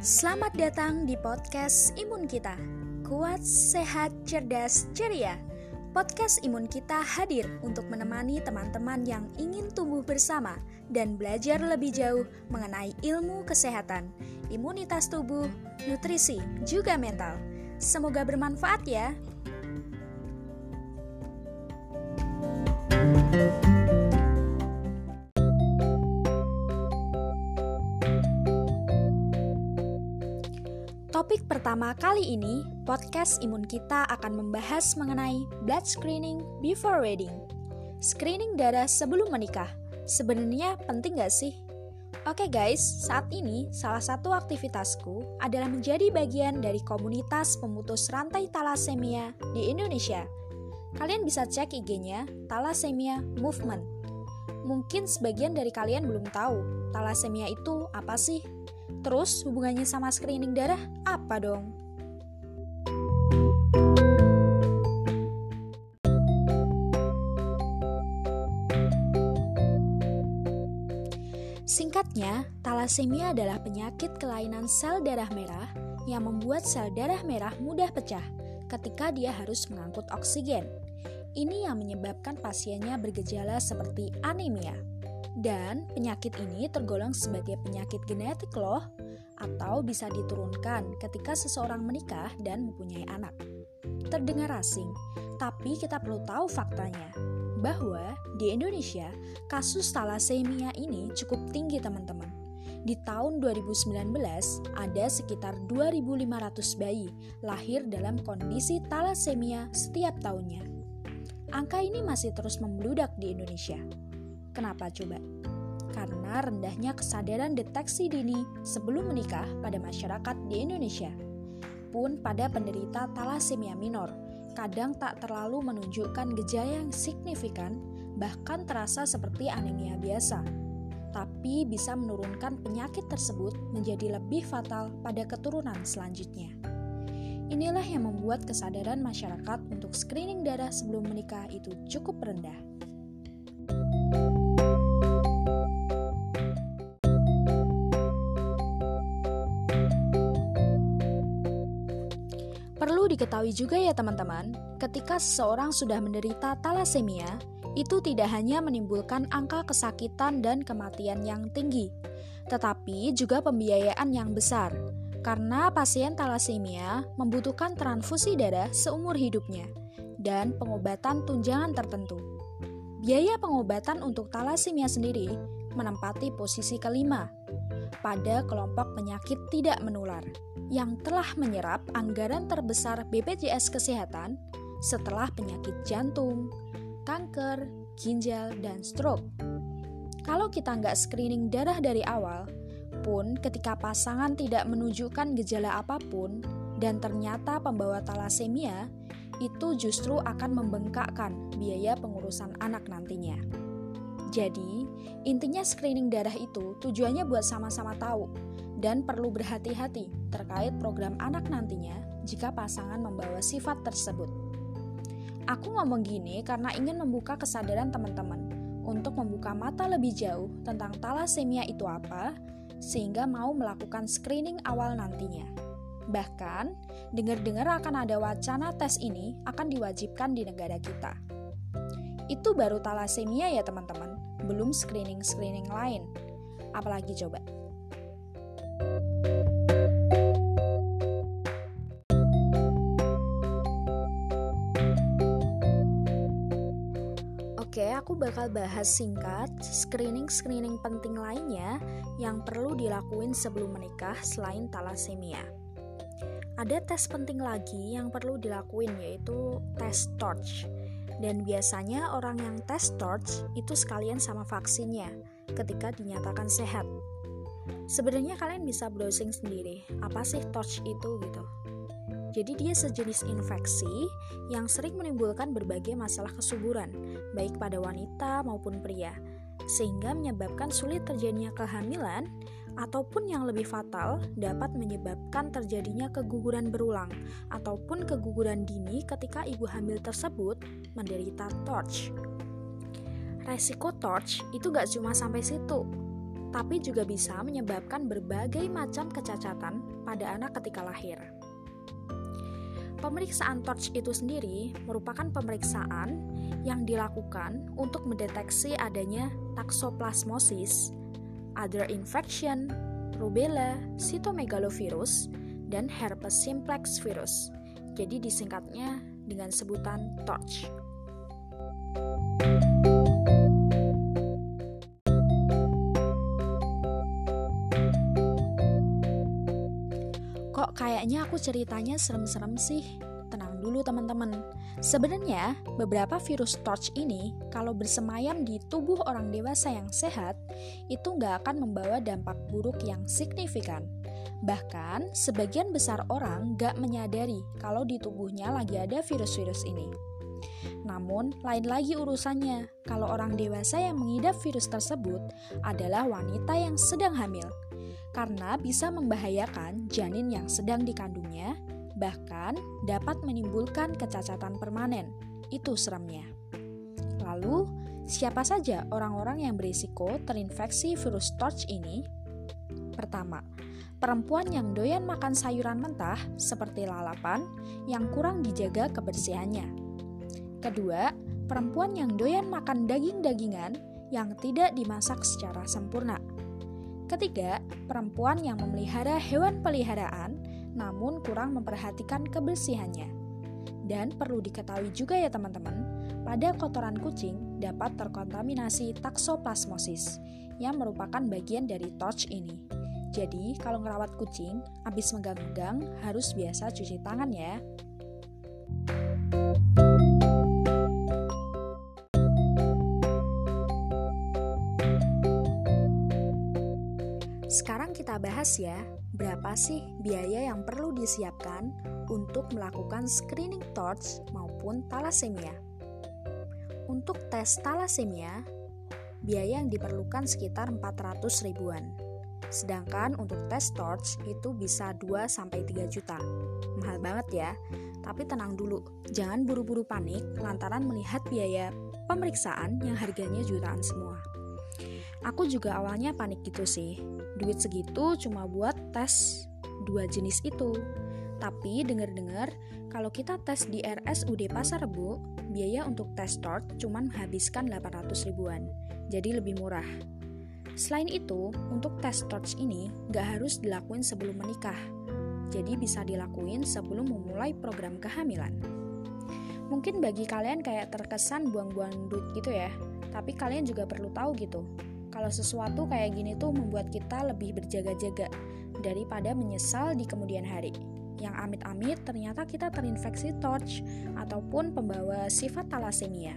Selamat datang di podcast Imun Kita. Kuat, sehat, cerdas, ceria. Podcast Imun Kita hadir untuk menemani teman-teman yang ingin tumbuh bersama dan belajar lebih jauh mengenai ilmu kesehatan, imunitas tubuh, nutrisi, juga mental. Semoga bermanfaat ya. Topik pertama kali ini, podcast imun kita akan membahas mengenai blood screening before wedding. Screening darah sebelum menikah, sebenarnya penting gak sih? Oke guys, saat ini salah satu aktivitasku adalah menjadi bagian dari komunitas pemutus rantai talasemia di Indonesia. Kalian bisa cek IG-nya Thalassemia Movement. Mungkin sebagian dari kalian belum tahu, thalassemia itu apa sih? Terus hubungannya sama screening darah apa dong? Singkatnya, talasemia adalah penyakit kelainan sel darah merah yang membuat sel darah merah mudah pecah ketika dia harus mengangkut oksigen. Ini yang menyebabkan pasiennya bergejala seperti anemia. Dan penyakit ini tergolong sebagai penyakit genetik loh, atau bisa diturunkan ketika seseorang menikah dan mempunyai anak. Terdengar asing, tapi kita perlu tahu faktanya bahwa di Indonesia kasus talasemia ini cukup tinggi teman-teman. Di tahun 2019 ada sekitar 2.500 bayi lahir dalam kondisi talasemia setiap tahunnya. Angka ini masih terus membludak di Indonesia. Kenapa coba? Karena rendahnya kesadaran deteksi dini sebelum menikah pada masyarakat di Indonesia. Pun pada penderita talasemia minor, kadang tak terlalu menunjukkan gejala yang signifikan, bahkan terasa seperti anemia biasa. Tapi bisa menurunkan penyakit tersebut menjadi lebih fatal pada keturunan selanjutnya. Inilah yang membuat kesadaran masyarakat untuk screening darah sebelum menikah itu cukup rendah. Diketahui juga ya teman-teman, ketika seseorang sudah menderita talasemia, itu tidak hanya menimbulkan angka kesakitan dan kematian yang tinggi, tetapi juga pembiayaan yang besar, karena pasien talasemia membutuhkan transfusi darah seumur hidupnya dan pengobatan tunjangan tertentu. Biaya pengobatan untuk talasemia sendiri menempati posisi kelima pada kelompok penyakit tidak menular yang telah menyerap anggaran terbesar BPJS Kesehatan setelah penyakit jantung, kanker, ginjal, dan stroke. Kalau kita nggak screening darah dari awal, pun ketika pasangan tidak menunjukkan gejala apa pun dan ternyata pembawa talasemia, itu justru akan membengkakkan biaya pengurusan anak nantinya. Jadi, intinya screening darah itu tujuannya buat sama-sama tahu dan perlu berhati-hati terkait program anak nantinya jika pasangan membawa sifat tersebut. Aku ngomong gini karena ingin membuka kesadaran teman-teman untuk membuka mata lebih jauh tentang talasemia itu apa, sehingga mau melakukan screening awal nantinya. Bahkan, dengar-dengar akan ada wacana tes ini akan diwajibkan di negara kita. Itu baru talasemia ya teman-teman, belum screening-screening lain. Apalagi coba? Oke, aku bakal bahas singkat screening-screening penting lainnya yang perlu dilakuin sebelum menikah selain talasemia. Ada tes penting lagi yang perlu dilakuin yaitu tes torch. Dan biasanya orang yang tes torch itu sekalian sama vaksinnya ketika dinyatakan sehat. Sebenarnya kalian bisa browsing sendiri, apa sih torch itu gitu. Jadi dia sejenis infeksi yang sering menimbulkan berbagai masalah kesuburan, baik pada wanita maupun pria, sehingga menyebabkan sulit terjadinya kehamilan ataupun yang lebih fatal dapat menyebabkan terjadinya keguguran berulang ataupun keguguran dini ketika ibu hamil tersebut menderita torch. Resiko torch itu gak cuma sampai situ, tapi juga bisa menyebabkan berbagai macam kecacatan pada anak ketika lahir. Pemeriksaan TORCH itu sendiri merupakan pemeriksaan yang dilakukan untuk mendeteksi adanya toxoplasmosis, other infection, rubella, cytomegalovirus, dan herpes simplex virus. Jadi disingkatnya dengan sebutan TORCH. Kok kayaknya aku ceritanya serem-serem sih? Dulu teman-teman. Sebenarnya, beberapa virus torch ini kalau bersemayam di tubuh orang dewasa yang sehat, itu nggak akan membawa dampak buruk yang signifikan. Bahkan, sebagian besar orang nggak menyadari kalau di tubuhnya lagi ada virus-virus ini. Namun, lain lagi urusannya kalau orang dewasa yang mengidap virus tersebut adalah wanita yang sedang hamil karena bisa membahayakan janin yang sedang dikandungnya, bahkan dapat menimbulkan kecacatan permanen. Itu seremnya. Lalu, siapa saja orang-orang yang berisiko terinfeksi virus torch ini? Pertama, perempuan yang doyan makan sayuran mentah seperti lalapan yang kurang dijaga kebersihannya. Kedua, perempuan yang doyan makan daging-dagingan yang tidak dimasak secara sempurna. Ketiga, perempuan yang memelihara hewan peliharaan namun kurang memperhatikan kebersihannya. Dan perlu diketahui juga ya teman-teman, pada kotoran kucing dapat terkontaminasi taksoplasmosis yang merupakan bagian dari torch ini. Jadi, kalau ngerawat kucing, habis megang-megang harus biasa cuci tangan ya. Sekarang kita bahas ya, berapa sih biaya yang perlu disiapkan untuk melakukan screening TORCH maupun talasemia. Untuk tes talasemia, biaya yang diperlukan sekitar 400 ribuan. Sedangkan untuk tes TORCH itu bisa 2-3 juta. Mahal banget ya, tapi tenang dulu, jangan buru-buru panik lantaran melihat biaya pemeriksaan yang harganya jutaan semua. Aku juga awalnya panik gitu sih. Duit segitu cuma buat tes dua jenis itu. Tapi dengar-dengar kalau kita tes di RSUD Pasar Rebo, biaya untuk tes start cuma menghabiskan 800 ribuan. Jadi lebih murah. Selain itu, untuk tes torch ini nggak harus dilakuin sebelum menikah. Jadi bisa dilakuin sebelum memulai program kehamilan. Mungkin bagi kalian kayak terkesan buang-buang duit gitu ya, tapi kalian juga perlu tahu gitu, kalau sesuatu kayak gini tuh membuat kita lebih berjaga-jaga daripada menyesal di kemudian hari. Yang amit-amit ternyata kita terinfeksi torch ataupun pembawa sifat talasemia.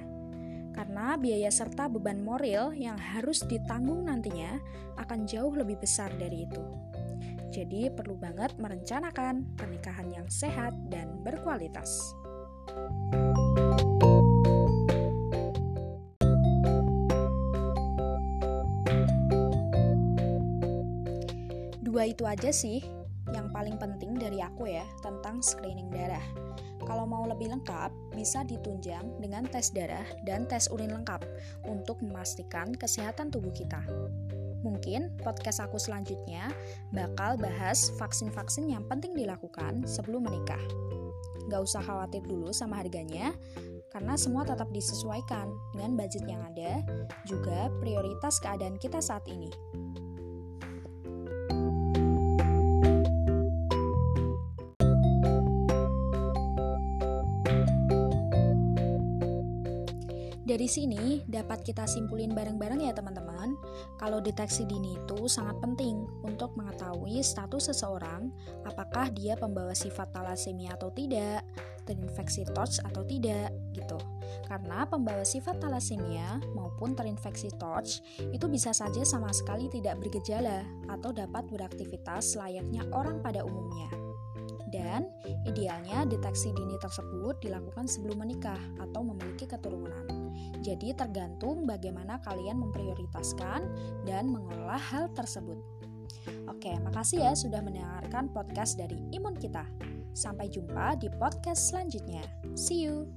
Karena biaya serta beban moral yang harus ditanggung nantinya akan jauh lebih besar dari itu. Jadi perlu banget merencanakan pernikahan yang sehat dan berkualitas. Dua itu aja sih yang paling penting dari aku ya tentang screening darah. Kalau mau lebih lengkap, bisa ditunjang dengan tes darah dan tes urin lengkap untuk memastikan kesehatan tubuh kita. Mungkin podcast aku selanjutnya bakal bahas vaksin-vaksin yang penting dilakukan sebelum menikah. Gak usah khawatir dulu sama harganya, karena semua tetap disesuaikan dengan budget yang ada, juga prioritas keadaan kita saat ini. Dari sini dapat kita simpulin bareng-bareng ya teman-teman, kalau deteksi dini itu sangat penting untuk mengetahui status seseorang apakah dia pembawa sifat talasemia atau tidak, terinfeksi TORCH atau tidak gitu. Karena pembawa sifat talasemia maupun terinfeksi TORCH itu bisa saja sama sekali tidak bergejala atau dapat beraktivitas layaknya orang pada umumnya. Dan idealnya deteksi dini tersebut dilakukan sebelum menikah atau memiliki keturunan. Jadi tergantung bagaimana kalian memprioritaskan dan mengelola hal tersebut. Oke, makasih ya sudah mendengarkan podcast dari Imun Kita. Sampai jumpa di podcast selanjutnya. See you.